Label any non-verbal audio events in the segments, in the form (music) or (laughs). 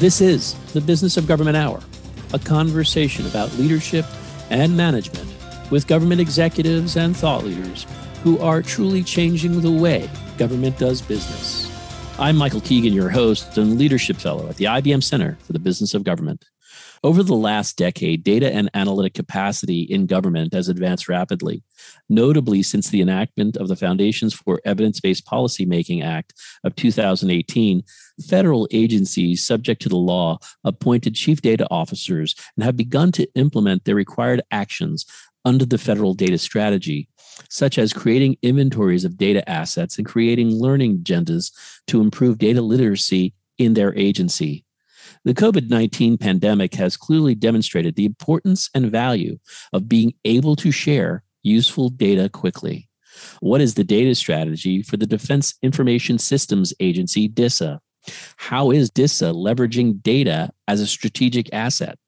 This is the Business of Government Hour, a conversation about leadership and management with government executives and thought leaders who are truly changing the way government does business. I'm Michael Keegan, your host and leadership fellow at the IBM Center for the Business of Government. Over the last decade, data and analytic capacity in government has advanced rapidly, notably since the enactment of the Foundations for Evidence Based Policymaking Act of 2018. Federal agencies subject to the law appointed chief data officers and have begun to implement their required actions under the federal data strategy, such as creating inventories of data assets and creating learning agendas to improve data literacy in their agency. The COVID 19 pandemic has clearly demonstrated the importance and value of being able to share useful data quickly. What is the data strategy for the Defense Information Systems Agency, DISA? How is DISA leveraging data as a strategic asset?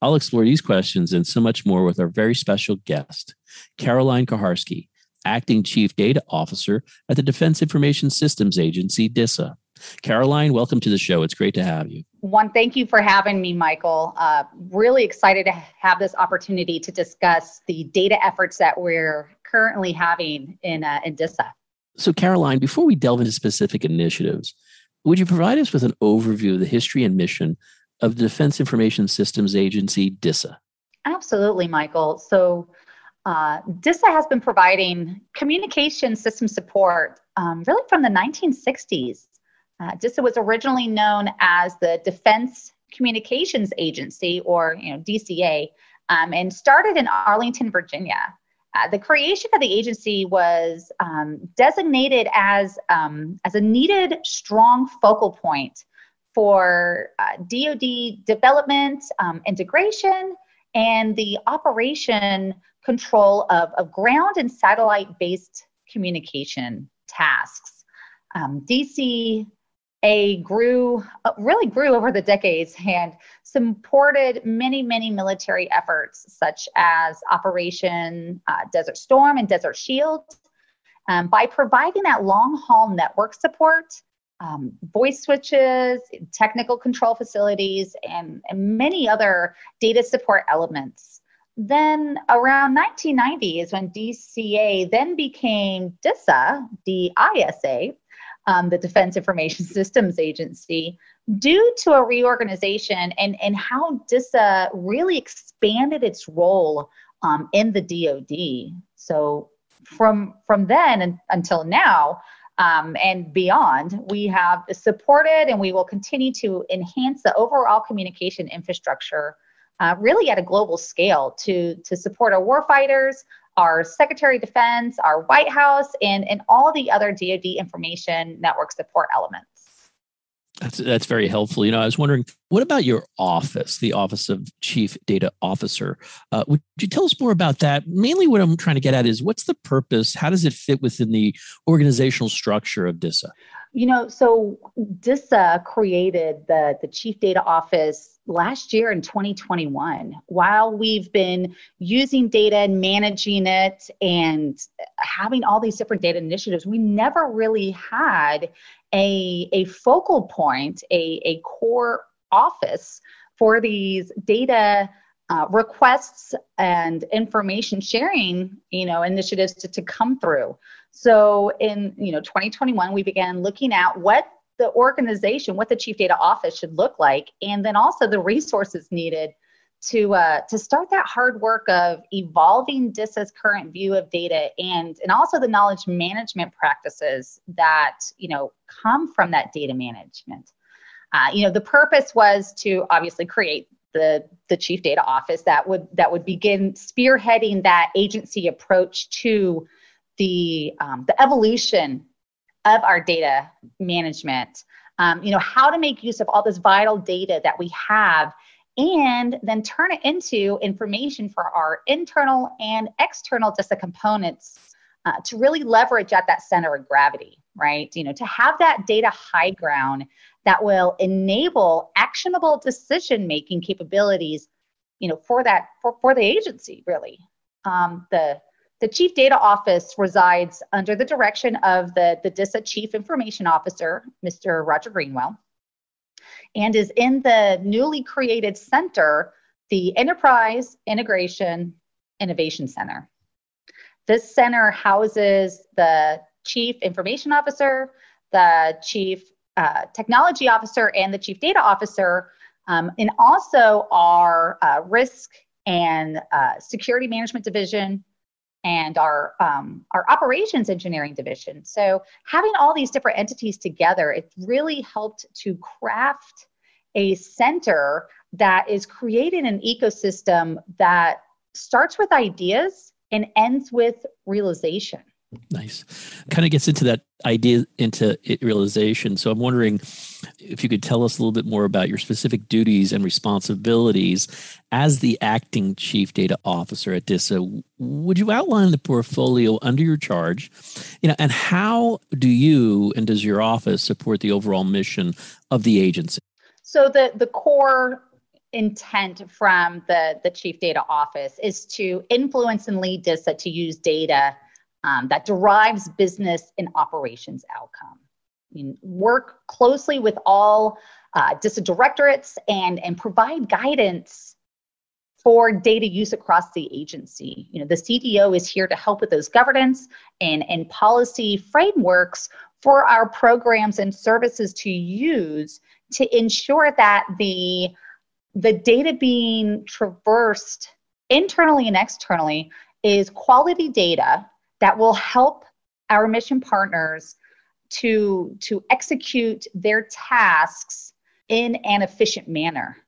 I'll explore these questions and so much more with our very special guest, Caroline Kuharske, Acting Chief Data Officer at the Defense Information Systems Agency, DISA. Caroline, welcome to the show. It's great to have you. One, thank you for having me, Michael. Uh, really excited to have this opportunity to discuss the data efforts that we're currently having in, uh, in DISA. So, Caroline, before we delve into specific initiatives, would you provide us with an overview of the history and mission of the Defense Information Systems Agency, DISA? Absolutely, Michael. So, uh, DISA has been providing communication system support um, really from the 1960s. Uh, DISA was originally known as the Defense Communications Agency, or you know DCA, um, and started in Arlington, Virginia. Uh, the creation of the agency was um, designated as um, as a needed strong focal point for uh, DoD development, um, integration, and the operation control of, of ground and satellite based communication tasks. Um, DC a grew uh, really grew over the decades and supported many many military efforts such as operation uh, desert storm and desert shield. Um, by providing that long haul network support um, voice switches technical control facilities and, and many other data support elements. Then around 1990 is when dca then became disa disa um, the Defense Information (laughs) Systems Agency, due to a reorganization and, and how DISA really expanded its role um, in the DoD. So from from then until now um, and beyond, we have supported and we will continue to enhance the overall communication infrastructure, uh, really at a global scale, to to support our warfighters, our Secretary of Defense, our White House, and, and all the other DoD information network support elements. That's that's very helpful. You know, I was wondering, what about your office, the Office of Chief Data Officer? Uh, would you tell us more about that? Mainly, what I'm trying to get at is what's the purpose? How does it fit within the organizational structure of DISA? You know, so DISA created the the Chief Data Office last year in 2021 while we've been using data and managing it and having all these different data initiatives we never really had a, a focal point a, a core office for these data uh, requests and information sharing you know initiatives to, to come through so in you know 2021 we began looking at what the organization, what the chief data office should look like, and then also the resources needed to uh, to start that hard work of evolving DISA's current view of data and and also the knowledge management practices that you know come from that data management. Uh, you know, the purpose was to obviously create the the chief data office that would that would begin spearheading that agency approach to the um, the evolution of our data management. Um, you know, how to make use of all this vital data that we have and then turn it into information for our internal and external DISA components uh, to really leverage at that center of gravity, right? You know, to have that data high ground that will enable actionable decision making capabilities, you know, for that for, for the agency, really. Um, the the Chief Data Office resides under the direction of the, the DISA Chief Information Officer, Mr. Roger Greenwell. and is in the newly created center, the Enterprise Integration Innovation Center. This center houses the Chief Information Officer, the Chief uh, Technology Officer, and the Chief Data Officer, um, and also our uh, Risk and uh, Security Management Division and our um, our operations engineering division. So having all these different entities together, it really helped to craft a center that is creating an ecosystem that starts with ideas and ends with realization. Nice. Kind of gets into that idea into realization. So I'm wondering if you could tell us a little bit more about your specific duties and responsibilities as the acting chief data officer at DISA. Would you outline the portfolio under your charge? You know, and how do you and does your office support the overall mission of the agency? So the the core intent from the, the chief data office is to influence and lead DISA to use data um, that derives business and operations outcome. I mean, work closely with all uh, directorates and, and provide guidance for data use across the agency. You know, the CDO is here to help with those governance and, and policy frameworks for our programs and services to use to ensure that the the data being traversed internally and externally is quality data that will help our mission partners to, to execute their tasks in an efficient manner.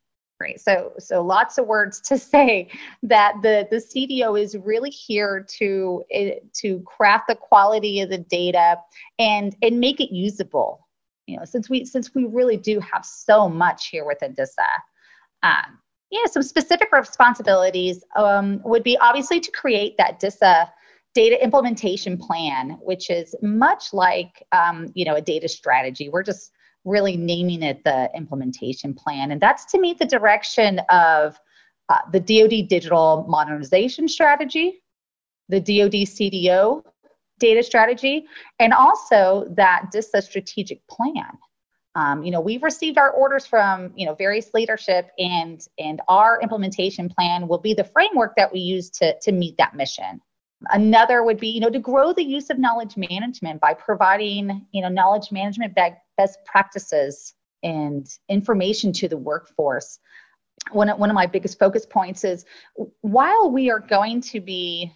Right so so lots of words to (laughs) say that the the cdo is really here to eh, to craft the quality of the data and and make it usable. You know since we since we really do have so much here within DISA um, yeah, some specific responsibilities um, would be obviously to create that DISA data implementation plan, which is much like um, you know a data strategy. We're just really naming it the implementation plan, and that's to meet the direction of uh, the DoD digital modernization strategy, the DoD CDO data strategy, and also that DISA strategic plan. Um, you know, we've received our orders from you know various leadership, and and our implementation plan will be the framework that we use to to meet that mission. Another would be you know to grow the use of knowledge management by providing you know knowledge management best practices and information to the workforce. One of, one of my biggest focus points is while we are going to be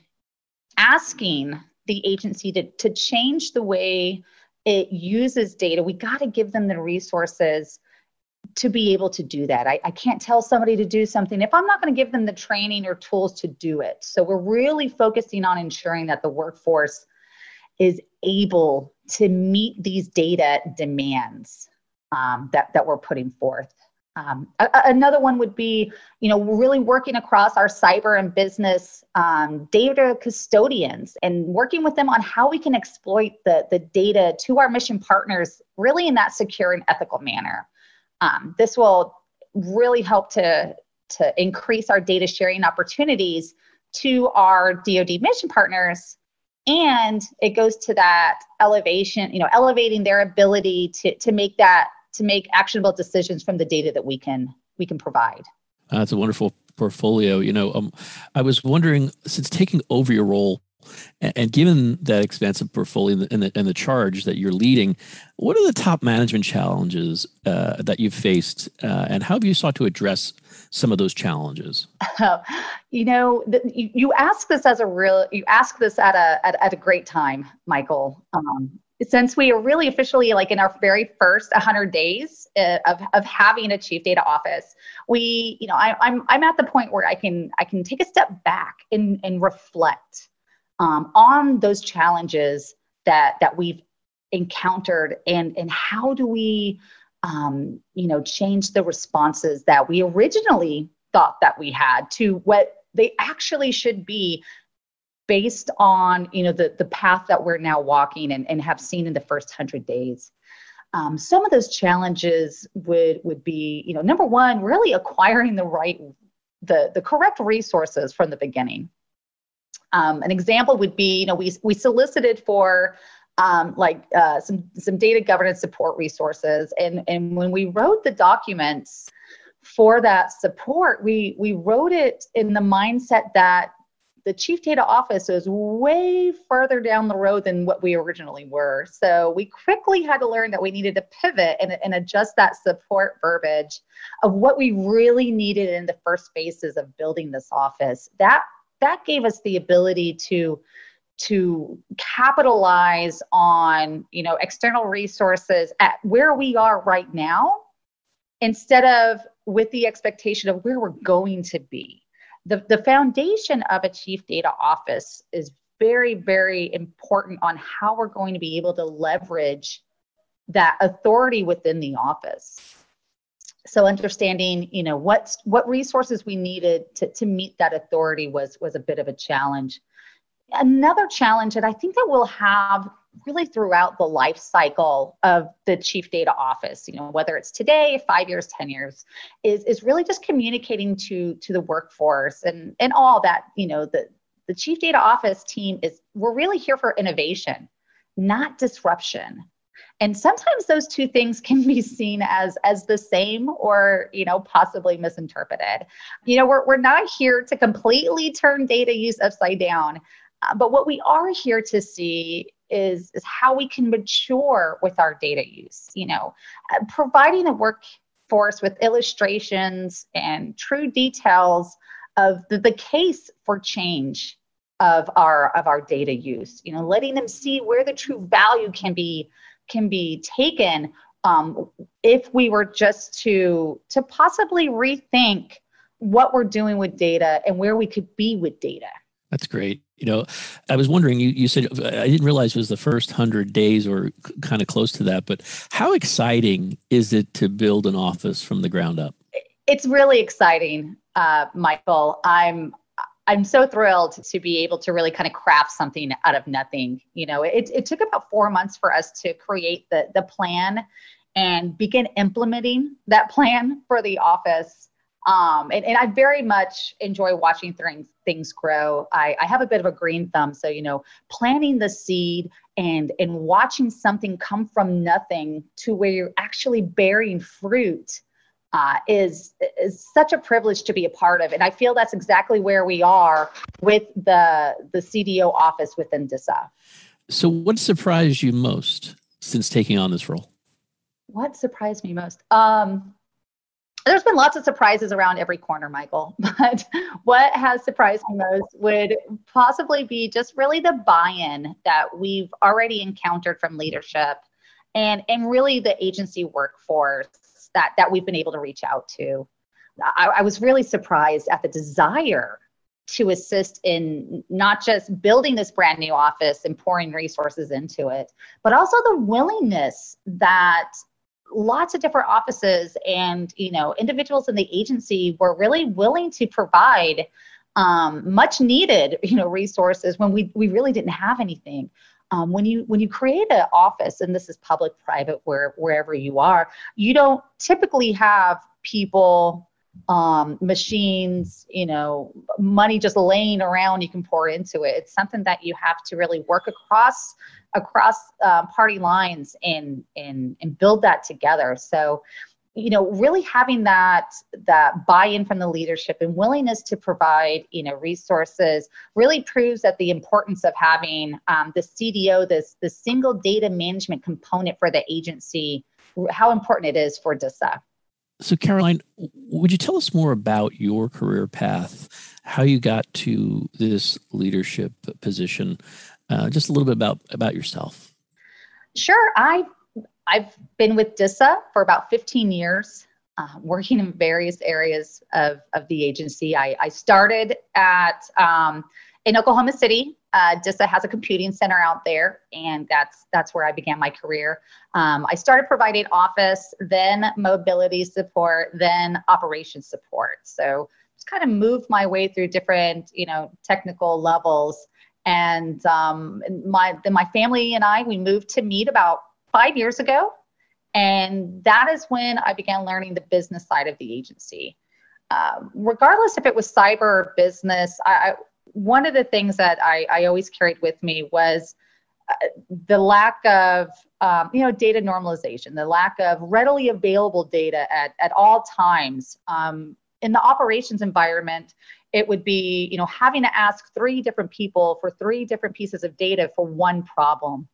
asking the agency to, to change the way it uses data, we got to give them the resources to be able to do that. I, I can't tell somebody to do something if I'm not going to give them the training or tools to do it. So we're really focusing on ensuring that the workforce is able to meet these data demands um, that, that we're putting forth. Um, a, another one would be, you know, really working across our cyber and business um, data custodians and working with them on how we can exploit the, the data to our mission partners really in that secure and ethical manner. Um, this will really help to, to increase our data sharing opportunities to our DoD mission partners and it goes to that elevation you know elevating their ability to to make that to make actionable decisions from the data that we can we can provide. That's a wonderful portfolio. You know, um, I was wondering since taking over your role and, and given that expansive portfolio and the, and the, charge that you're leading, what are the top management challenges uh, that you've faced, uh, and how have you sought to address some of those challenges? (laughs) you know, the, you, you ask this as a real, you ask this at a at, at a great time, Michael. Um, since we are really officially like in our very first 100 days uh, of, of having a chief data office we you know I, am I'm, I'm at the point where i can i can take a step back and, and reflect um, on those challenges that that we've encountered and and how do we um, you know change the responses that we originally thought that we had to what they actually should be based on you know the, the path that we're now walking and, and have seen in the first 100 days. Um, some of those challenges would would be you know number one really acquiring the right the the correct resources from the beginning um, an example would be you know we, we solicited for um, like uh, some some data governance support resources. And and when we wrote the documents for that support, we we wrote it in the mindset that the chief data office is way further down the road than what we originally were. So we quickly had to learn that we needed to pivot and, and adjust that support verbiage of what we really needed in the first phases of building this office. That that gave us the ability to to capitalize on you know external resources at where we are right now instead of with the expectation of where we're going to be the, the foundation of a chief data office is very, very important on how we're going to be able to leverage that authority within the office. So understanding, you know, what what resources we needed to, to meet that authority was was a bit of a challenge. Another challenge that I think that we'll have really throughout the life cycle of the chief data office you know whether it's today five years ten years is is really just communicating to to the workforce and and all that you know the the chief data office team is we're really here for innovation not disruption and sometimes those two things can be seen as as the same or you know possibly misinterpreted you know we're, we're not here to completely turn data use upside down uh, but what we are here to see is, is how we can mature with our data use. You know, uh, providing the workforce with illustrations and true details of the, the case for change of our of our data use. You know, letting them see where the true value can be can be taken um, if we were just to to possibly rethink what we're doing with data and where we could be with data. That's great. You know, I was wondering, you, you said, I didn't realize it was the first 100 days or kind of close to that, but how exciting is it to build an office from the ground up? It's really exciting, uh, Michael. I'm, I'm so thrilled to be able to really kind of craft something out of nothing. You know, it, it took about four months for us to create the, the plan and begin implementing that plan for the office um, and, and I very much enjoy watching things things grow. I, I have a bit of a green thumb, so you know, planting the seed and and watching something come from nothing to where you're actually bearing fruit uh, is is such a privilege to be a part of, and I feel that's exactly where we are with the the CDO office within DISA. So, what surprised you most since taking on this role? What surprised me most? Um, there's been lots of surprises around every corner, Michael. (laughs) But what has surprised me most would possibly be just really the buy-in that we've already encountered from leadership and and really the agency workforce that that we've been able to reach out to. I, I was really surprised at the desire to assist in not just building this brand new office and pouring resources into it, but also the willingness that lots of different offices and you know individuals in the agency were really willing to provide um, much needed you know resources when we we really didn't have anything um, when you when you create an office and this is public private where wherever you are you don't typically have people um, machines, you know, money just laying around you can pour into it. It's something that you have to really work across across uh, party lines and and and build that together. So, you know, really having that that buy-in from the leadership and willingness to provide, you know, resources really proves that the importance of having um, the CDO, this the single data management component for the agency, how important it is for DISA. So, Caroline, would you tell us more about your career path, how you got to this leadership position? Uh, just a little bit about about yourself. Sure, I I've been with DISA for about 15 years, uh, working in various areas of of the agency. I, I started at um, in Oklahoma City uh, DISA has a computing center out there, and that's that's where I began my career. Um, I started providing office, then mobility support, then operations support. So just kind of moved my way through different, you know, technical levels. And um, my then my family and I we moved to Meade about five years ago, and that is when I began learning the business side of the agency. Um, regardless if it was cyber or business, I, one of the things that I, I always carried with me was uh, the lack of um, you know data normalization, the lack of readily available data at, at all times. Um, in the operations environment, it would be you know having to ask three different people for three different pieces of data for one problem,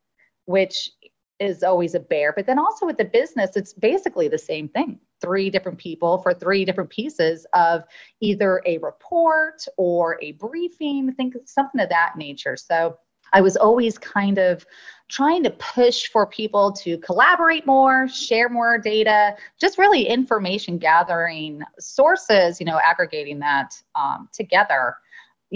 which is always a bear. But then also with the business, it's basically the same thing. Three different people for three different pieces of either a report or a briefing, think something of that nature. So I was always kind of trying to push for people to collaborate more, share more data, just really information gathering sources, you know, aggregating that um, together.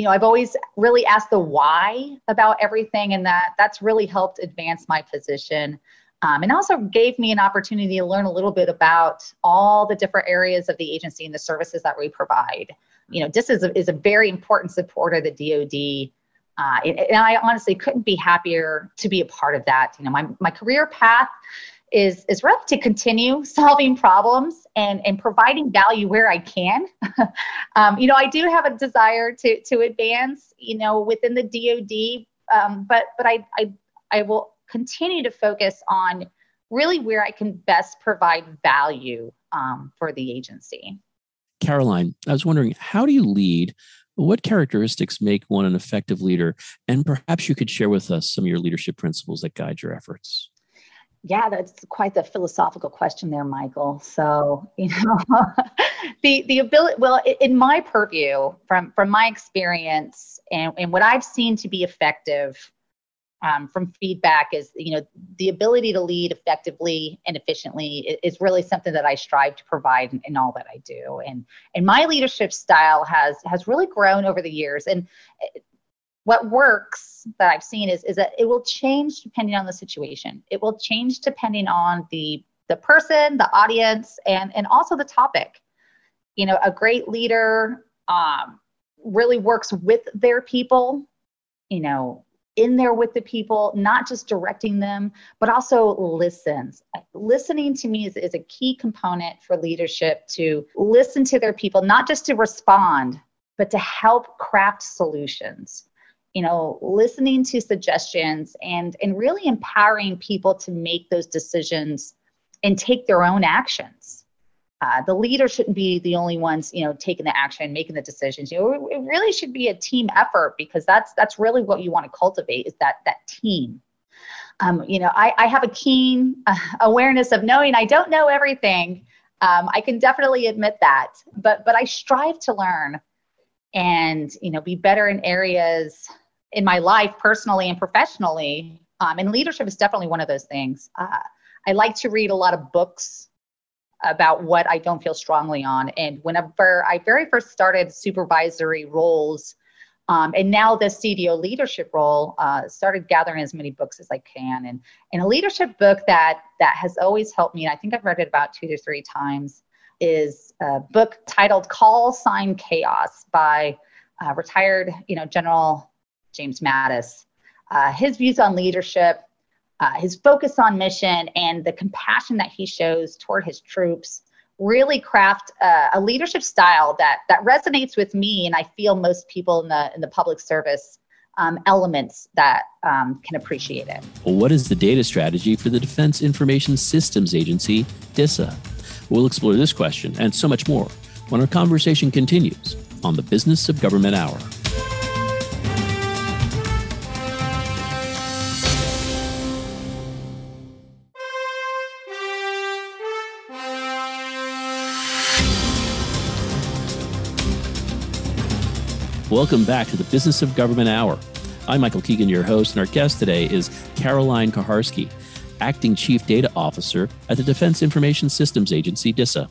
You know, I've always really asked the why about everything, and that that's really helped advance my position. Um, and also gave me an opportunity to learn a little bit about all the different areas of the agency and the services that we provide. You know, this is a, is a very important supporter of the DoD uh, and, and I honestly couldn't be happier to be a part of that. You know, my, my career path is is really to continue (laughs) solving problems and and providing value where I can. (laughs) um, you know, I do have a desire to to advance. You know, within the DoD, um, but but I I I will continue to focus on really where I can best provide value um, for the agency. Caroline, I was wondering, how do you lead what characteristics make one an effective leader? And perhaps you could share with us some of your leadership principles that guide your efforts. Yeah, that's quite the philosophical question there, Michael. So, (laughs) you know, the the ability well, in my purview, from from my experience and, and what I've seen to be effective um, from feedback is you know the ability to lead effectively and efficiently is really something that I strive to provide in, in, all that I do and and my leadership style has has really grown over the years and what works that I've seen is is that it will change depending on the situation it will change depending on the the person the audience and and also the topic you know a great leader um, really works with their people you know in there with the people, not just directing them, but also listens. Listening to me is, is a key component for leadership to listen to their people, not just to respond, but to help craft solutions. You know, listening to suggestions and, and really empowering people to make those decisions and take their own actions. Uh, the leader shouldn't be the only ones you know taking the action making the decisions. You know it really should be a team effort because that's that's really what you want to cultivate is that that team. Um, you know I, I have a keen uh, awareness of knowing i don't know everything. Um, i can definitely admit that but but i strive to learn and you know be better in areas in my life personally and professionally um, and leadership is definitely one of those things uh, i like to read a lot of books about what I don't feel strongly on. And whenever I very first started supervisory roles, um, and now the CDO leadership role, uh, started gathering as many books as I can. And, and a leadership book that that has always helped me, and I think I've read it about two to three times, is a book titled "Call Sign Chaos" by uh, retired, you know, General James Mattis. Uh, his views on leadership uh, his focus on mission and the compassion that he shows toward his troops really craft uh, a leadership style that that resonates with me and I feel most people in the in the public service um, elements that um, can appreciate it. Well, what is the data strategy for the Defense Information Systems Agency, DISA? We'll explore this question and so much more when our conversation continues on the Business of Government Hour. Welcome back to the Business of Government Hour. I'm Michael Keegan, your host, and our guest today is Caroline Kuharske, Acting Chief Data Officer at the Defense Information Systems Agency, DISA.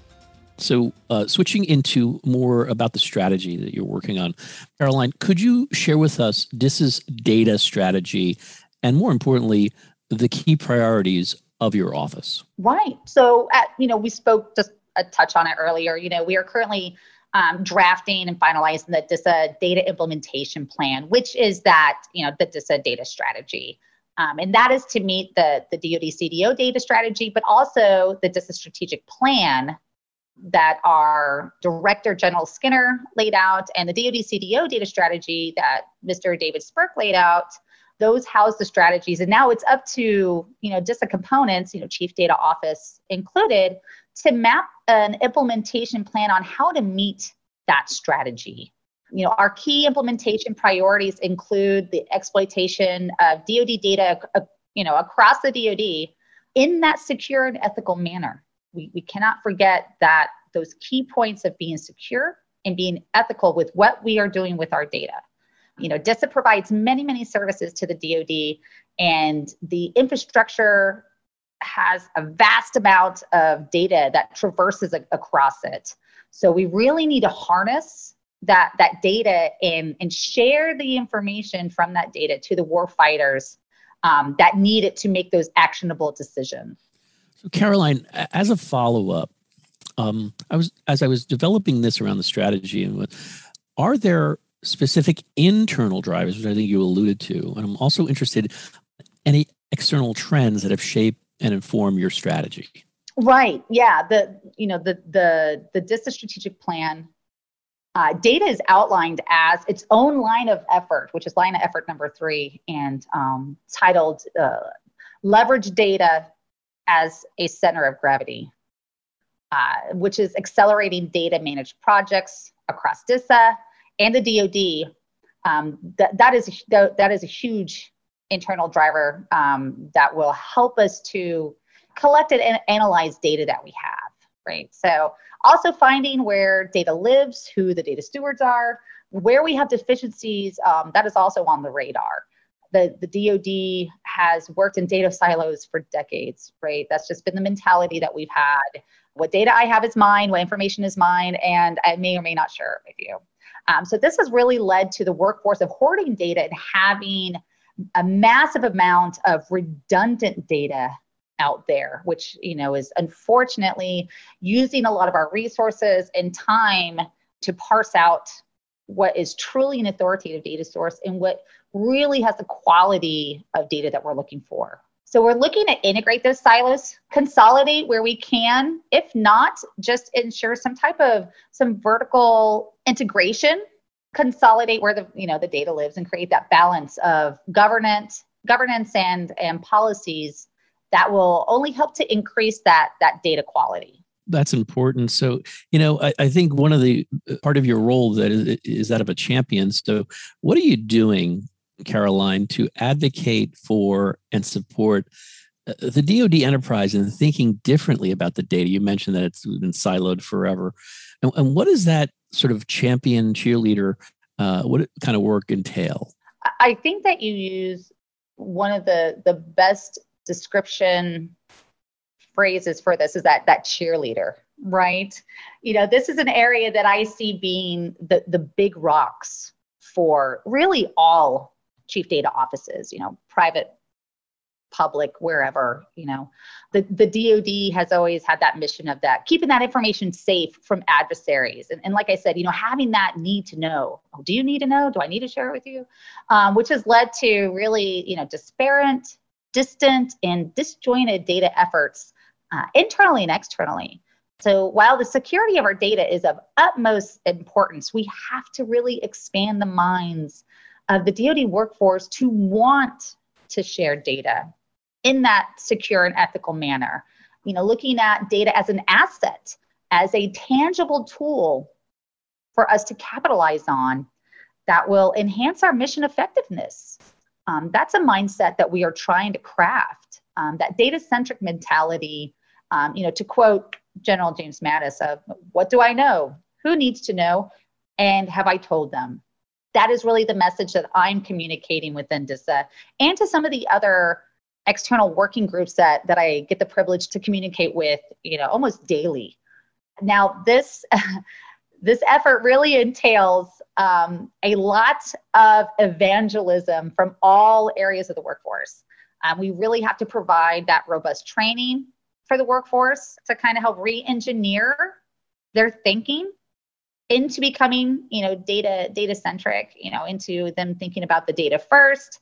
So, uh, switching into more about the strategy that you're working on, Caroline, could you share with us DISA's data strategy and, more importantly, the key priorities of your office? Right. So, at, you know, we spoke just a touch on it earlier. You know, we are currently um, drafting and finalizing the DISA data implementation plan, which is that, you know, the DISA data strategy. Um, and that is to meet the, the DoD CDO data strategy, but also the DISA strategic plan that our Director General Skinner laid out and the DoD CDO data strategy that Mr. David Spirk laid out those house the strategies and now it's up to you know the components you know chief data office included to map an implementation plan on how to meet that strategy. You know our key implementation priorities include the exploitation of dod data uh, you know across the dod in that secure and ethical manner. We, we cannot forget that those key points of being secure and being ethical with what we are doing with our data. You know, DISA provides many, many services to the DoD, and the infrastructure has a vast amount of data that traverses a- across it. So we really need to harness that that data and and share the information from that data to the war fighters um, that need it to make those actionable decisions. So Caroline, as a follow up, um, I was as I was developing this around the strategy and what are there specific internal drivers, which I think you alluded to. And I'm also interested any external trends that have shaped and inform your strategy. Right. Yeah. The you know the the the DISA strategic plan uh, data is outlined as its own line of effort, which is line of effort number three, and um, titled uh, "Leverage Data as a Center of Gravity," uh, which is accelerating data managed projects across DISA and the DoD, um, that that is a, that is a huge internal driver um, that will help us to collect and analyze data that we have. Right. So also finding where data lives, who the data stewards are, where we have deficiencies. Um, that is also on the radar. The, the DoD has worked in data silos for decades, right? That's just been the mentality that we've had. What data I have is mine, what information is mine, and I may or may not share it with you. Um, so this has really led to the workforce of hoarding data and having a massive amount of redundant data out there, which you know is unfortunately using a lot of our resources and time to parse out what is truly an authoritative data source and what really has the quality of data that we're looking for. So we're looking to integrate those silos, consolidate where we can. If not, just ensure some type of some vertical integration, consolidate where the you know the data lives and create that balance of governance, governance and and policies that will only help to increase that that data quality that's important. So, you know, I, I, think one of the uh, part of your role that is, is, that of a champion. So, what are you doing Caroline, to advocate for and support uh, the DoD enterprise and thinking differently about the data. You mentioned that it's been siloed forever, and, and what does that sort of champion cheerleader? Uh, what kind of work entail? I think that you use one of the the best description phrases for this is that that cheerleader right you know this is an area that i see being the the big rocks for really all chief data offices, you know, private, public, wherever, you know. The, the DoD has always had that mission of that, keeping that information safe from adversaries. And, and like I said, you know, having that need to know. Oh, do you need to know? Do I need to share it with you? Um, which has led to really, you know, disparate, distant, and disjointed data efforts uh, internally and externally. So while the security of our data is of utmost importance, we have to really expand the minds of the DoD workforce to want to share data in that secure and ethical manner. You know, looking at data as an asset, as a tangible tool for us to capitalize on that will enhance our mission effectiveness. Um, that's a mindset that we are trying to craft. Um, that data-centric mentality. Um, you know, to quote General James Mattis of "What do I know? Who needs to know? And have I told them?" that is really the message that I'm communicating within DISA and to some of the other external working groups that that I get the privilege to communicate with, you know, almost daily. Now, this (laughs) this effort really entails um, a lot of evangelism from all areas of the workforce. Um, we really have to provide that robust training for the workforce to kind of help re-engineer their thinking into becoming you know data data centric you know into them thinking about the data first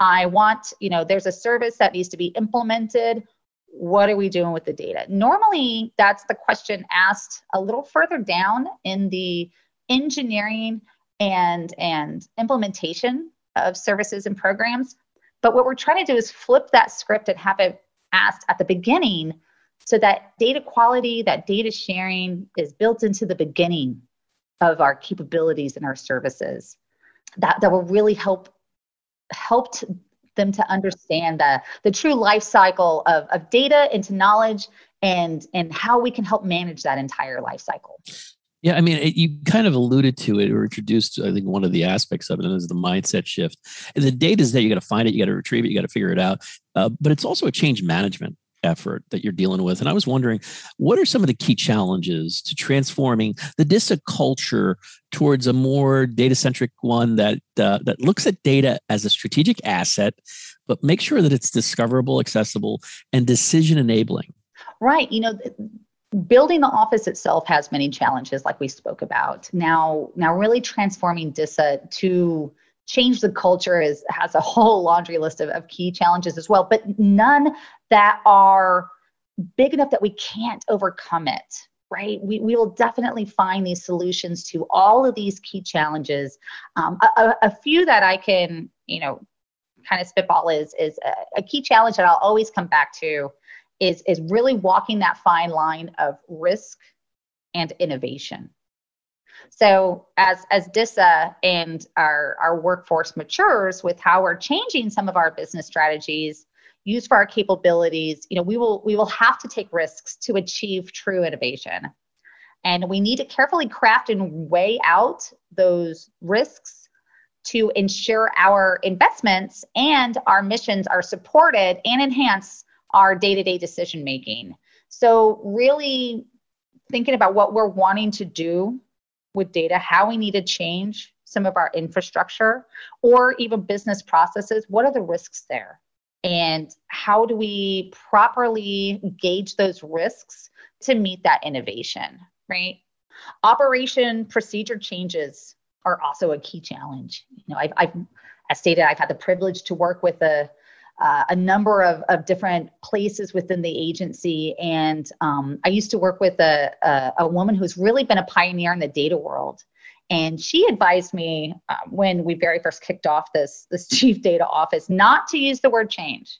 i want you know there's a service that needs to be implemented. What are we doing with the data? Normally that's the question asked a little further down in the engineering and and implementation of services and programs. But what we're trying to do is flip that script and have it asked at the beginning so that data quality, that data sharing is built into the beginning of our capabilities and our services. That, that will really help helped them to understand the, the true life cycle of, of data into knowledge and and how we can help manage that entire life cycle. Yeah, I mean, it, you kind of alluded to it or introduced, I think, one of the aspects of it is the mindset shift. And the data is there. You got to find it, you got to retrieve it, you got to figure it out. Uh, but it's also a change management effort that you're dealing with. And I was wondering, what are some of the key challenges to transforming the DISA culture towards a more data centric one that uh, that looks at data as a strategic asset, but make sure that it's discoverable, accessible, and decision enabling? Right. You know, building the office itself has many challenges like we spoke about now now really transforming disa to change the culture is has a whole laundry list of, of key challenges as well but none that are big enough that we can't overcome it right we, we will definitely find these solutions to all of these key challenges um, a, a, few that i can you know kind of spitball is is a, a key challenge that i'll always come back to is is really walking that fine line of risk and innovation. So as as DISA and our, our workforce matures with how we're changing some of our business strategies used for our capabilities, you know, we will we will have to take risks to achieve true innovation. And we need to carefully craft and weigh out those risks to ensure our investments and our missions are supported and enhance our day to day decision making. So, really thinking about what we're wanting to do with data, how we need to change some of our infrastructure or even business processes. What are the risks there? And how do we properly gauge those risks to meet that innovation, right? Operation procedure changes are also a key challenge. You know, I've, I've as stated, I've had the privilege to work with a uh, a number of, of different places within the agency. And um, I used to work with a, a, a, woman who's really been a pioneer in the data world. And she advised me uh, when we very first kicked off this, this (laughs) chief data office not to use the word change.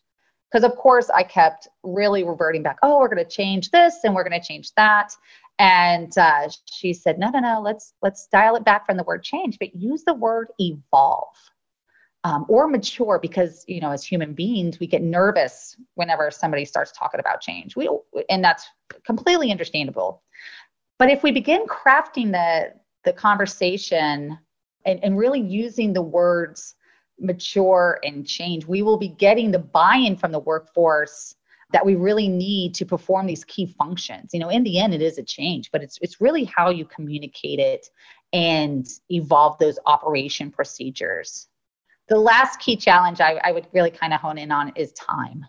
Because, of course, I kept really reverting back, oh, we're going to change this and we're going to change that. And uh, she said, no, no, no, let's let's dial it back from the word change, but use the word evolve um, or mature because you know as human beings we get nervous whenever somebody starts talking about change. We and that's completely understandable. But if we begin crafting the the conversation and, and really using the words mature and change we will be getting the buy-in from the workforce that we really need to perform these key functions. You know in the end it is a change but it's it's really how you communicate it and evolve those operation procedures the last key challenge I, I would really kind of hone in on is time.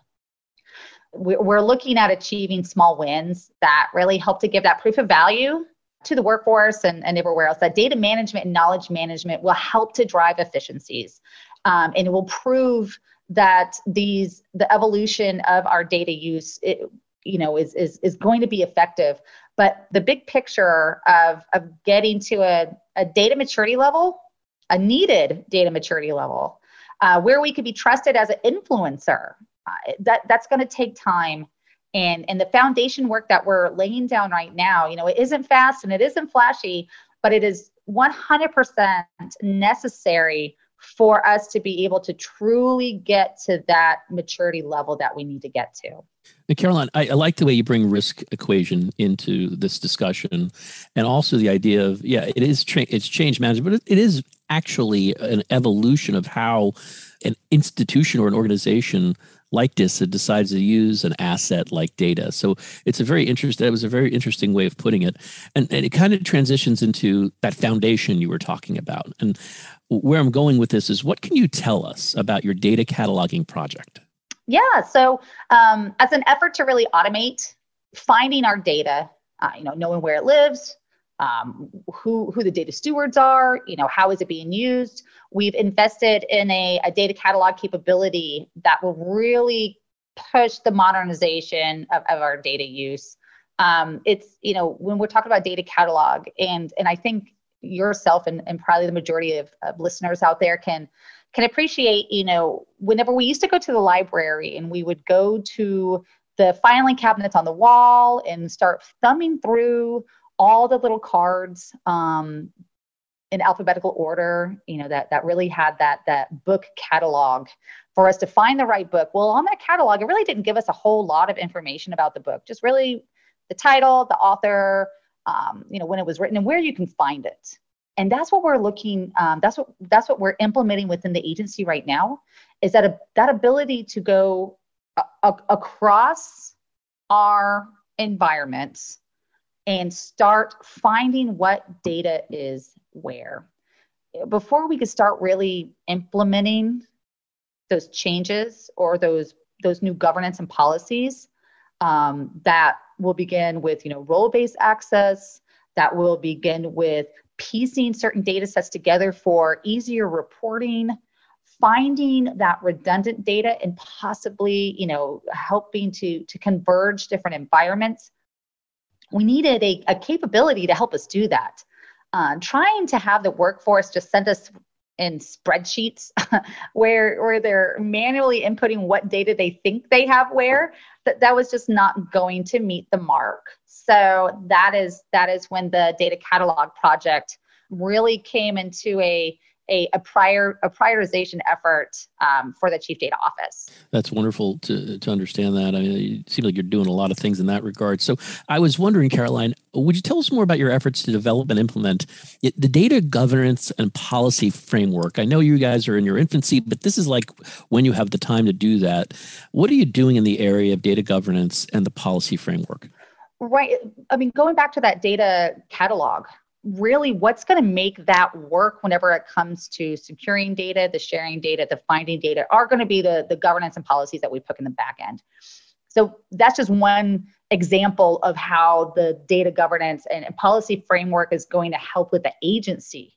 We're looking at achieving small wins that really help to give that proof of value to the workforce and, and everywhere else. That data management and knowledge management will help to drive efficiencies um, and it will prove that these the evolution of our data use it, you know is, is is going to be effective but the big picture of of getting to a, a data maturity level a needed data maturity level uh, where we could be trusted as an influencer. Uh, that that's going to take time, and and the foundation work that we're laying down right now, you know, it isn't fast and it isn't flashy, but it is 100% necessary for us to be able to truly get to that maturity level that we need to get to. Now, Caroline, I, I, like the way you bring risk equation into this discussion, and also the idea of yeah, it is tra- it's change management, but it, it is actually an evolution of how an institution or an organization like DISA decides to use an asset like data. So it's a very interesting. It was a very interesting way of putting it, and, and it kind of transitions into that foundation you were talking about. And where I'm going with this is, what can you tell us about your data cataloging project? Yeah. So um, as an effort to really automate finding our data, uh, you know, knowing where it lives, um, who who the data stewards are, you know, how is it being used. We've invested in a, a data catalog capability that will really push the modernization of, of our data use. Um, it's you know when we're talking about data catalog, and and I think yourself and, and probably the majority of, of listeners out there can can appreciate, you know, whenever we used to go to the library and we would go to the filing cabinets on the wall and start thumbing through all the little cards um, in alphabetical order, you know, that that really had that that book catalog for us to find the right book. Well, on that catalog, it really didn't give us a whole lot of information about the book, just really the title, the author, um, you know, when it was written and where you can find it. And that's what we're looking. Um, that's what that's what we're implementing within the agency right now. Is that a, that ability to go a, a, across our environments and start finding what data is where. Before we could start really implementing those changes or those those new governance and policies um, that will begin with you know role-based access that will begin with piecing certain data sets together for easier reporting finding that redundant data and possibly you know helping to to converge different environments we needed a, a capability to help us do that. Uh, trying to have the workforce just send us in spreadsheets (laughs) where where they're manually inputting what data they think they have where that that was just not going to meet the mark. So that is that is when the data catalog project really came into a a, a prior a prioritization effort um, for the chief data office. That's wonderful to to understand that. I mean, it seems like you're doing a lot of things in that regard. So I was wondering, Caroline, would you tell us more about your efforts to develop and implement the data governance and policy framework? I know you guys are in your infancy, but this is like when you have the time to do that. What are you doing in the area of data governance and the policy framework? Right. I mean, going back to that data catalog, really what's going to make that work whenever it comes to securing data, the sharing data, the finding data are going to be the, the governance and policies that we put in the back end. So that's just one example of how the data governance and, policy framework is going to help with the agency.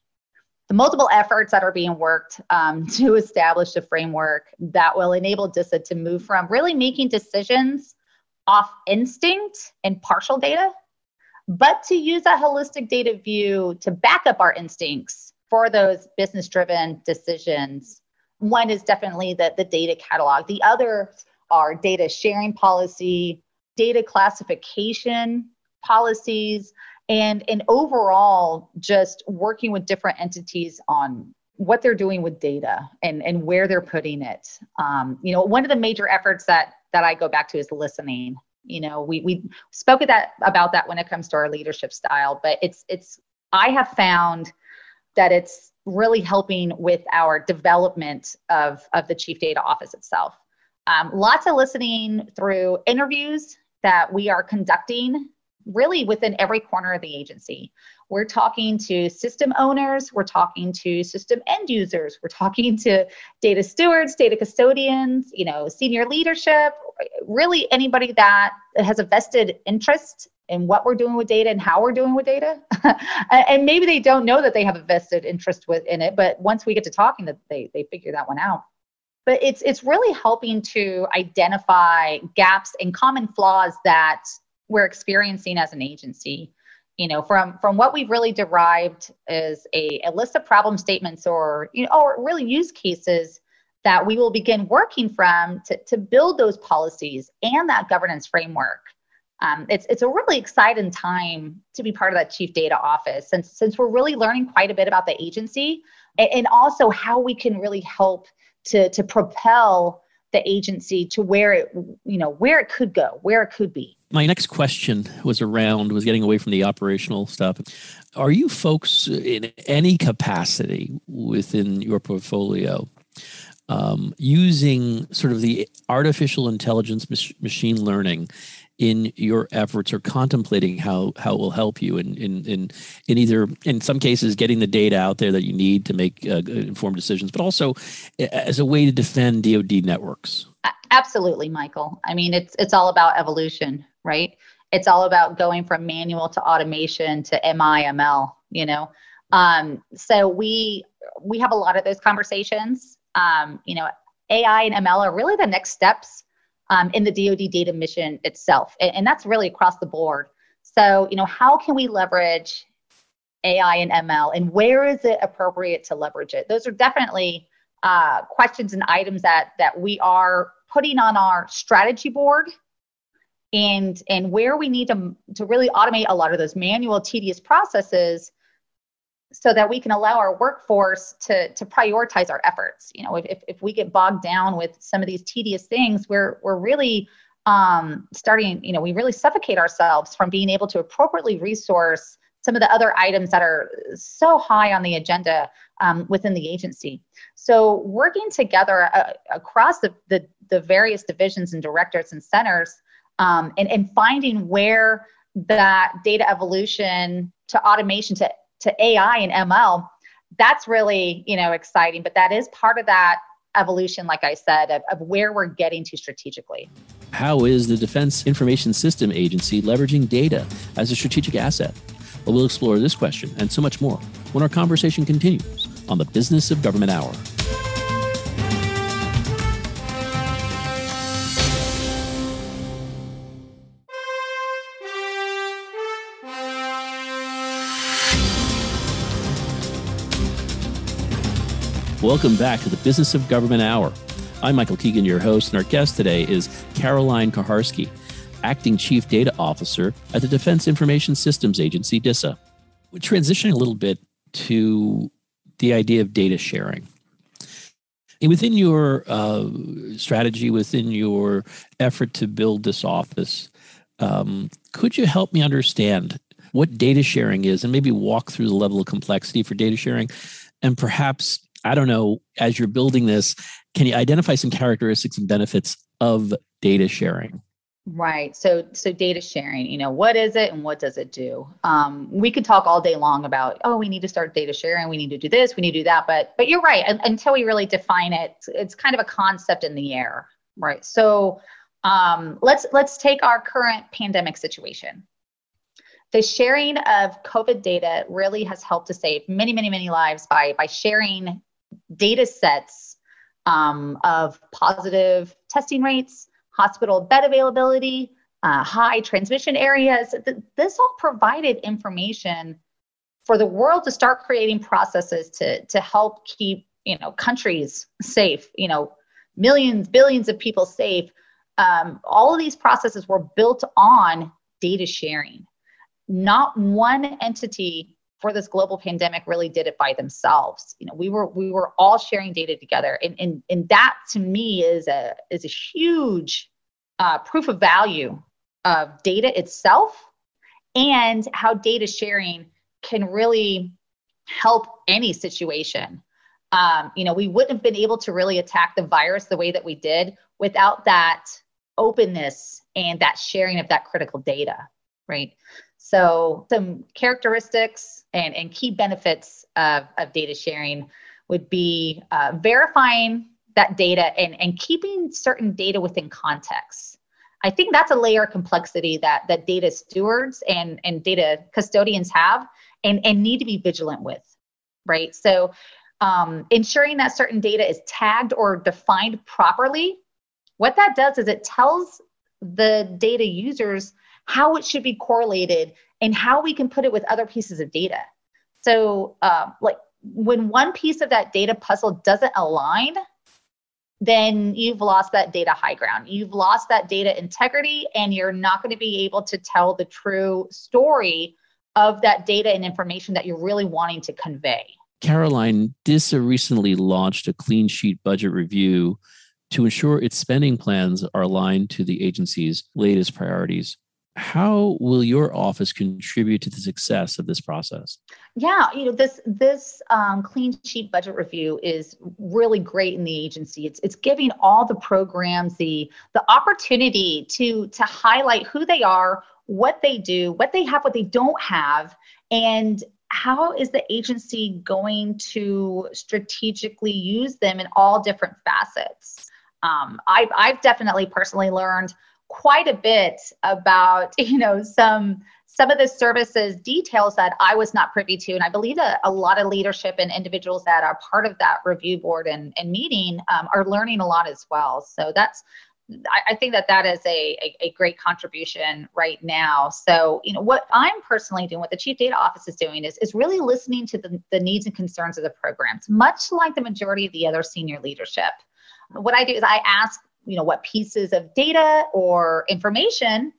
The multiple efforts that are being worked um, (laughs) to establish a framework that will enable DISA to move from really making decisions off instinct and partial data but to use a holistic data view to back up our instincts for those business driven decisions. One is definitely the, the data catalog, the other are data sharing policy, data classification policies, and, and overall just working with different entities on what they're doing with data and, and where they're putting it. Um, you know, one of the major efforts that that I go back to is listening you know we we spoke at that about that when it comes to our leadership style but it's it's i have found that it's really helping with our development of of the chief data office itself. Um, lots of listening through interviews that we are conducting really within every corner of the agency we're talking to system owners, we're talking to system end users, we're talking to data stewards, data custodians, you know, senior leadership, really anybody that has a vested interest in what we're doing with data and how we're doing with data. (laughs) and maybe they don't know that they have a vested interest within it, but once we get to talking that they they figure that one out but it's it's really helping to identify gaps and common flaws that we're experiencing as an agency you know from from what we've really derived is a, a list of problem statements or you know or really use cases that we will begin working from to, to build those policies and that governance framework. Um, it's, it's a really exciting time to be part of that chief data office since, since we're really learning quite a bit about the agency and, and also how we can really help to, to propel the agency to where it you know where it could go where it could be. My next question was around was getting away from the operational stuff. Are you folks in any capacity within your portfolio um, using sort of the artificial intelligence mach- machine learning in your efforts or contemplating how how it will help you in in in, in either in some cases getting the data out there that you need to make uh, informed decisions but also as a way to defend DoD networks. Absolutely michael. I mean it's it's all about evolution right? It's all about going from manual to automation to MIML you know? Um, so we we have a lot of those conversations. Um, you know ai and ml are really the next steps um, in the DoD data mission itself. And, and that's really across the board. So, you know, how can we leverage AI and ML and where is it appropriate to leverage it? Those are definitely uh, questions and items that that we are putting on our strategy board and and where we need to to really automate a lot of those manual tedious processes so that we can allow our workforce to to prioritize our efforts. You know if, if we get bogged down with some of these tedious things we're we're really um, starting you know we really suffocate ourselves from being able to appropriately resource some of the other items that are so high on the agenda um, within the agency. So working together uh, across the, the, the various divisions and directors and centers um, and, and finding where that data evolution to automation to to AI and ML, that's really, you know, exciting. But that is part of that evolution, like I said, of, of where we're getting to strategically. How is the Defense Information System Agency leveraging data as a strategic asset? Well, we'll explore this question and so much more when our conversation continues on the Business of Government Hour. Welcome back to the Business of Government Hour. I'm Michael Keegan, your host, and our guest today is Caroline Kuharske, Acting Chief Data Officer at the Defense Information Systems Agency, DISA. We're transitioning a little bit to the idea of data sharing. And within your uh, strategy, within your effort to build this office, um, could you help me understand what data sharing is and maybe walk through the level of complexity for data sharing and perhaps I don't know, as you're building this, can you identify some characteristics and benefits of data sharing? Right. So, so data sharing, you know, what is it and what does it do? Um, we could talk all day long about, oh, we need to start data sharing, we need to do this, we need to do that, but but you're right. until we really define it, it's kind of a concept in the air, right? So, um, let's let's take our current pandemic situation. The sharing of COVID data really has helped to save many, many, many lives by by sharing data sets um, of positive testing rates, hospital bed availability, uh, high transmission areas. This all provided information for the world to start creating processes to, to help keep you know countries safe, you know millions, billions of people safe. Um, all of these processes were built on data sharing. Not one entity for this global pandemic really did it by themselves. You know, we were we were all sharing data together, and and and that to me is a is a huge uh, proof of value of data itself and how data sharing can really help any situation. Um, you know, we wouldn't have been able to really attack the virus the way that we did without that openness and that sharing of that critical data, right? So, some characteristics and, and key benefits of, of data sharing would be uh, verifying that data and, and keeping certain data within context. I think that's a layer of complexity that, that data stewards and, and data custodians have and, and need to be vigilant with, right? So, um, ensuring that certain data is tagged or defined properly, what that does is it tells the data users how it should be correlated and how we can put it with other pieces of data. So, uh, like when one piece of that data puzzle doesn't align, then you've lost that data high ground. You've lost that data integrity, and you're not going to be able to tell the true story of that data and information that you're really wanting to convey. Caroline, DISA recently launched a clean sheet budget review to ensure its spending plans are aligned to the agency's latest priorities. How will your office contribute to the success of this process? Yeah, you know this this um, clean sheet budget review is really great in the agency. It's it's giving all the programs the the opportunity to to highlight who they are, what they do, what they have, what they don't have, and how is the agency going to strategically use them in all different facets. Um, I've I've definitely personally learned quite a bit about (laughs) you know some some of the services details that I was not privy to. And I believe that a lot of leadership and individuals that are part of that review board and, and meeting um, are learning a lot as well. So that's I, I think that that is a, a, a, great contribution right now. So, you know, what I'm personally doing, what the Chief Data Office is doing is, is really listening to the, the needs and concerns of the programs, much like the majority of the other senior leadership. What I do is I ask, you know, what pieces of data or information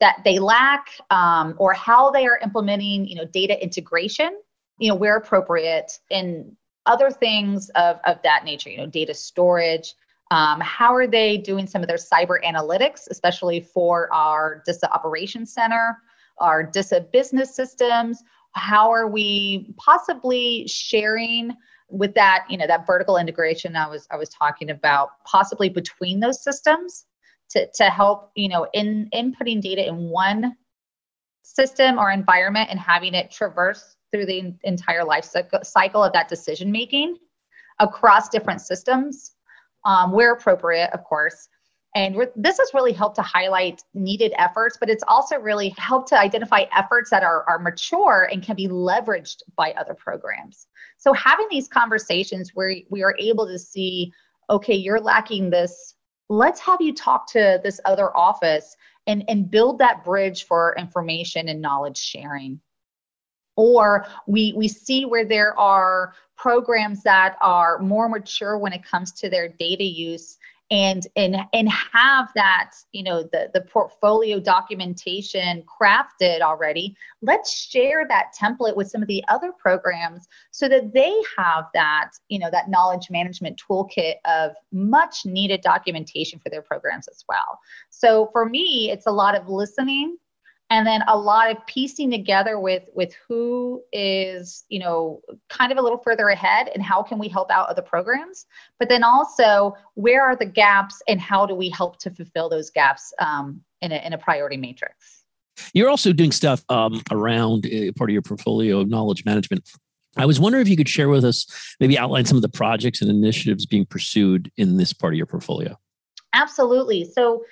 that they lack um, or how they are implementing, you know, data integration, you know, where appropriate and other things of, of that nature, you know, data storage, um, how are they doing some of their cyber analytics, especially for our DISA Operations Center, our DISA business systems? How are we possibly sharing with that, you know, that vertical integration I was I was talking about, possibly between those systems to, to help, you know, in inputting data in one system or environment and having it traverse through the entire life cycle of that decision making across different systems um, where appropriate, of course. And this has really helped to highlight needed efforts, but it's also really helped to identify efforts that are, are mature and can be leveraged by other programs. So having these conversations where we are able to see, okay, you're lacking this, let's have you talk to this other office and, and build that bridge for information and knowledge sharing or we we see where there are programs that are more mature when it comes to their data use and and and have that you know the the portfolio documentation crafted already let's share that template with some of the other programs so that they have that you know that knowledge management toolkit of much needed documentation for their programs as well. So for me it's a lot of listening and then a lot of piecing together with with who is you know kind of a little further ahead and how can we help out other programs but then also where are the gaps and how do we help to fulfill those gaps um, in, a, in a priority matrix you're also doing stuff um, around uh, part of your portfolio of knowledge management I was wondering if you could share with us, maybe outline some of the projects and initiatives being pursued in this part of your portfolio. Absolutely. So,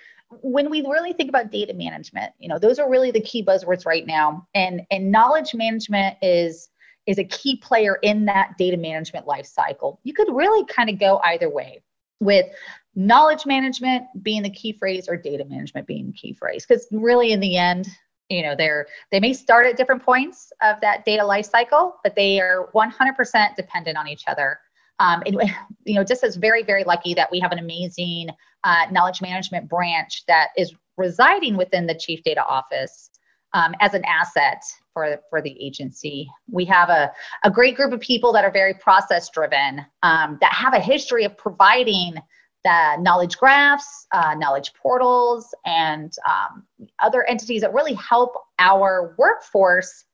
when we really think about data management, you know, those are really the key buzzwords right now. And and knowledge management is is a key player in that data management life cycle. You could really kind of go either way with knowledge management being the key phrase or data management being the key phrase because really in the end you know they're they may start at different points of that data life cycle but they are 100% dependent on each other um, and (laughs) you know just is very very lucky that we have an amazing uh, knowledge management branch that is residing within the chief data office um, as an asset for, for the agency. We have a, a great group of people that are very process driven, um, that have a history of providing the knowledge graphs, uh, knowledge portals, and um, other entities that really help our workforce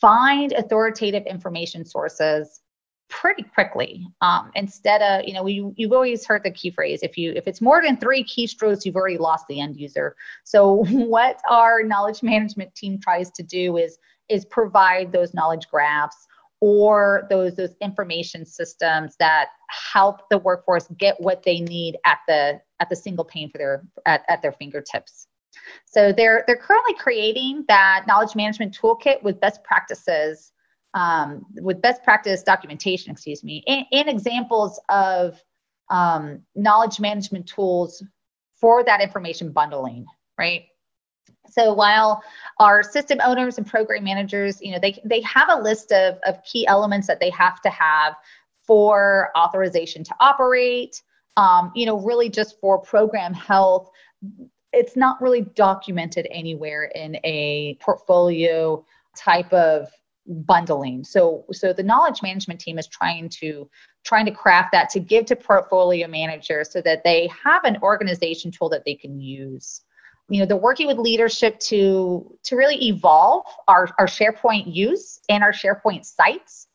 find authoritative information sources pretty quickly. Um, instead of you know we, you've always heard the key phrase if you if it's more than three keystrokes you've already lost the end user. So (laughs) what our knowledge management team tries to do is is provide those knowledge graphs or those those information systems that help the workforce get what they need at the at the single pane for their at, at their fingertips. So they're they're currently creating that knowledge management toolkit with best practices um, with best practice documentation, excuse me, and, and examples of um, knowledge management tools for that information bundling, right? So while our system owners and program managers, you know, they, they have a list of, of key elements that they have to have for authorization to operate, um, you know, really just for program health, it's not really documented anywhere in a portfolio type of bundling. So so the knowledge management team is trying to trying to craft that to give to portfolio managers so that they have an organization tool that they can use. You know, they're working with leadership to to really evolve our, our SharePoint use and our SharePoint sites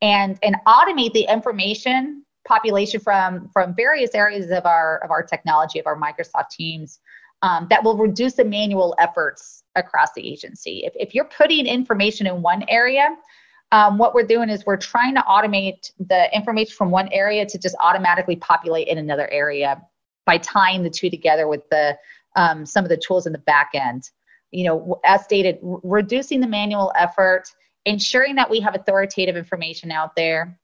and and automate the information population from from various areas of our of our technology of our Microsoft teams um, that will reduce the manual efforts across the agency. If, if you're putting information in one area, um, what we're doing is we're trying to automate the information from one area to just automatically populate in another area by tying the two together with the um, some of the tools in the back end. You know, as stated, r- reducing the manual effort, ensuring that we have authoritative information out there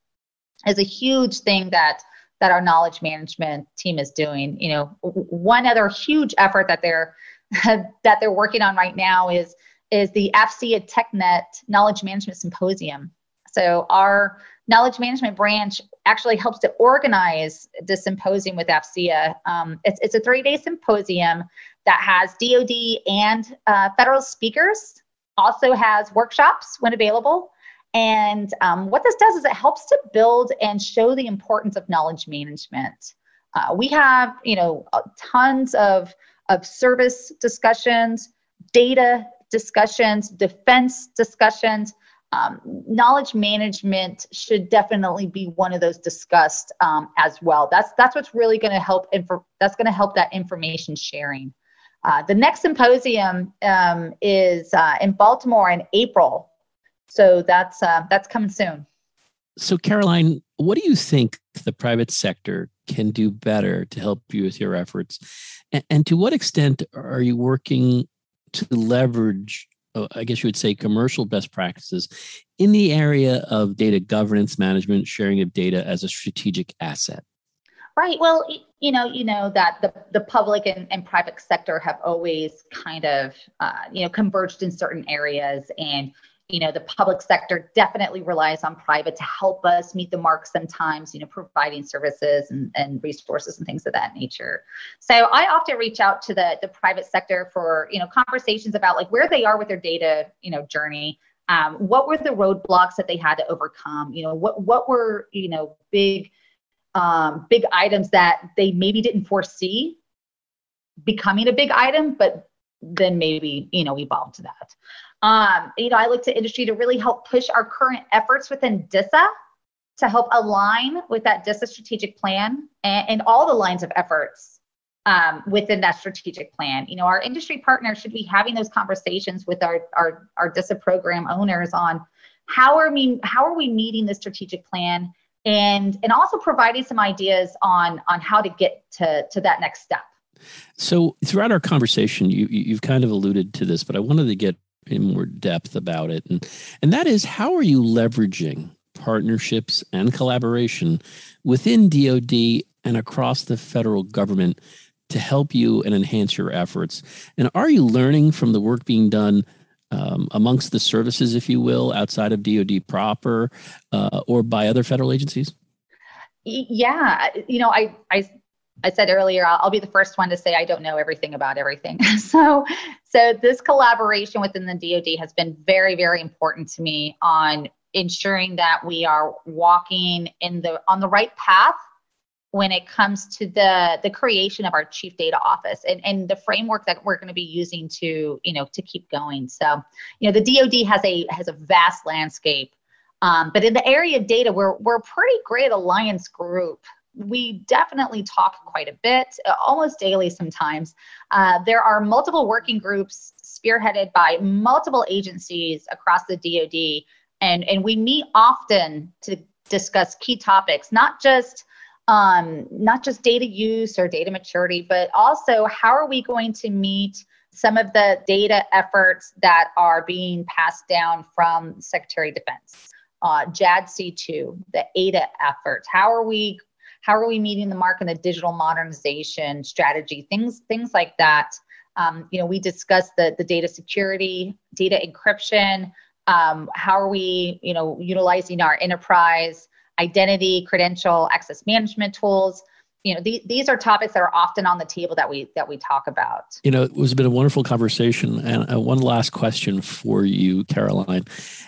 is a huge thing that that our knowledge management team is doing. You know, one other huge effort that they're (laughs) that they're working on right now is is the AFCEA TechNet Knowledge Management Symposium. So our knowledge management branch actually helps to organize the symposium with AFCEA. Um, it's, it's a three-day symposium that has DoD and uh, federal speakers. Also has workshops when available. And um, what this does is it helps to build and show the importance of knowledge management. Uh, we have, you know, tons of, of service discussions, data discussions, defense discussions. Um, knowledge management should definitely be one of those discussed um, as well. That's that's what's really going to help. Infor- that's going to help that information sharing. Uh, the next symposium um, is uh, in Baltimore in April, so that's uh, that's coming soon. So, Caroline, what do you think the private sector can do better to help you with your efforts, and, and to what extent are you working to leverage? Uh, I guess you would say commercial best practices in the area of data governance management, sharing of data as a strategic asset. Right. Well, you know, you know that the, the public and, and private sector have always kind of, uh, you know, converged in certain areas. And, you know, the public sector definitely relies on private to help us meet the mark sometimes, you know, providing services and, and resources and things of that nature. So I often reach out to the, the private sector for, you know, conversations about like where they are with their data, you know, journey. Um, what were the roadblocks that they had to overcome? You know, what, what were, you know, big, um, big items that they maybe didn't foresee becoming a big item, but then maybe you know evolve to that. Um, you know, I look to industry to really help push our current efforts within DISA to help align with that DISA strategic plan and, and all the lines of efforts um, within that strategic plan. You know, our industry partners should be having those conversations with our our, our DISA program owners on how are we how are we meeting the strategic plan and and also providing some ideas on on how to get to to that next step so throughout our conversation you you've kind of alluded to this but i wanted to get in more depth about it and and that is how are you leveraging partnerships and collaboration within DoD and across the federal government to help you and enhance your efforts and are you learning from the work being done um, amongst the services, if you will, outside of DoD proper uh, or by other federal agencies? Yeah, you know, I I I said earlier, I'll, I'll, be the first one to say I don't know everything about everything. (laughs) so, so this collaboration within the DoD has been very, very important to me on ensuring that we are walking in the on the right path when it comes to the the creation of our chief data office and, and the framework that we're going to be using to you know to keep going so you know the dod has a has a vast landscape um, but in the area of data we're we're a pretty great alliance group we definitely talk quite a bit almost daily sometimes uh, there are multiple working groups spearheaded by multiple agencies across the dod and and we meet often to discuss key topics not just um, not just data use or data maturity, but also how are we going to meet some of the data efforts that are being passed down from Secretary of Defense, uh, JADC2, the ADA efforts. How are we how are we meeting the mark in the digital modernization strategy? Things things like that. Um, you know, we discussed the the data security, data encryption. Um, how are we, you know, utilizing our enterprise identity, credential, access management tools. You know, the, these are topics that are often on the table that we that we talk about. You know, it was been a wonderful conversation, and uh, one last question for you, Caroline,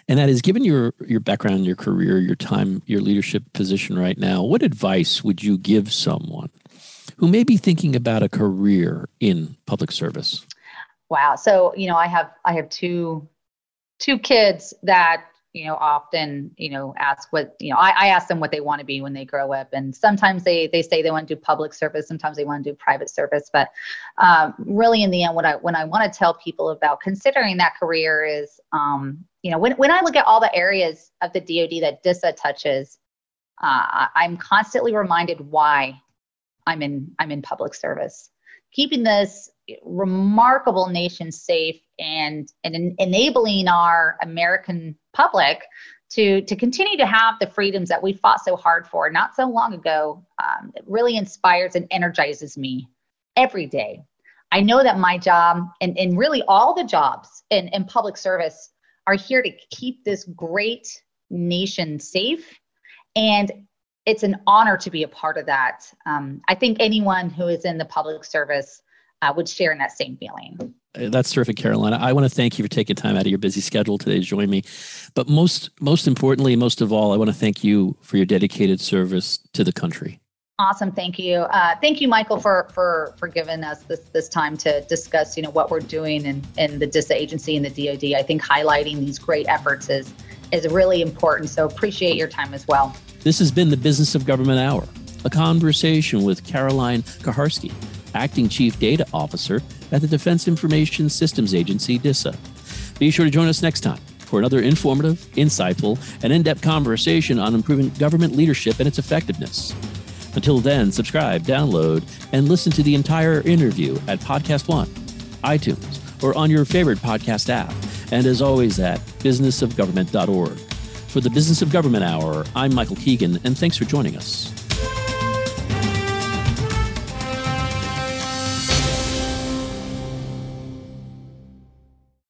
and that is: given your your background, your career, your time, your leadership position right now, what advice would you give someone who may be thinking about a career in public service? Wow. So you know, I have I have two two kids that you know often you know ask what you know I, I ask them what they want to be when they grow up and sometimes they they say they want to do public service sometimes they want to do private service but um, really in the end what i when i want to tell people about considering that career is um, you know when, when i look at all the areas of the dod that disa touches uh, i'm constantly reminded why i'm in i'm in public service. Keeping this remarkable nation safe and and en- enabling our American public to, to continue to have the freedoms that we fought so hard for not so long ago, um, it really inspires and energizes me every day. I know that my job and, and really all the jobs in, in public service are here to keep this great nation safe. And it's an honor to be a part of that. Um, I think anyone who is in the public service uh, would share in that same feeling. That's terrific, Carolina. I want to thank you for taking time out of your busy schedule today to join me. But most, most importantly, most of all, I want to thank you for your dedicated service to the country. Awesome, thank you. Uh, thank you, Michael, for for for giving us this this time to discuss, you know, what we're doing in in the DISA agency and the DoD. I think highlighting these great efforts is is really important. So appreciate your time as well. This has been the Business of Government Hour, a conversation with Caroline Kuharske, Acting Chief Data Officer at the Defense Information Systems Agency, DISA. Be sure to join us next time for another informative, insightful, and in depth conversation on improving government leadership and its effectiveness. Until then, subscribe, download, and listen to the entire interview at Podcast One, iTunes, or on your favorite podcast app. And as always, at businessofgovernment.org. For the Business of Government Hour, I'm Michael Keegan, and thanks for joining us.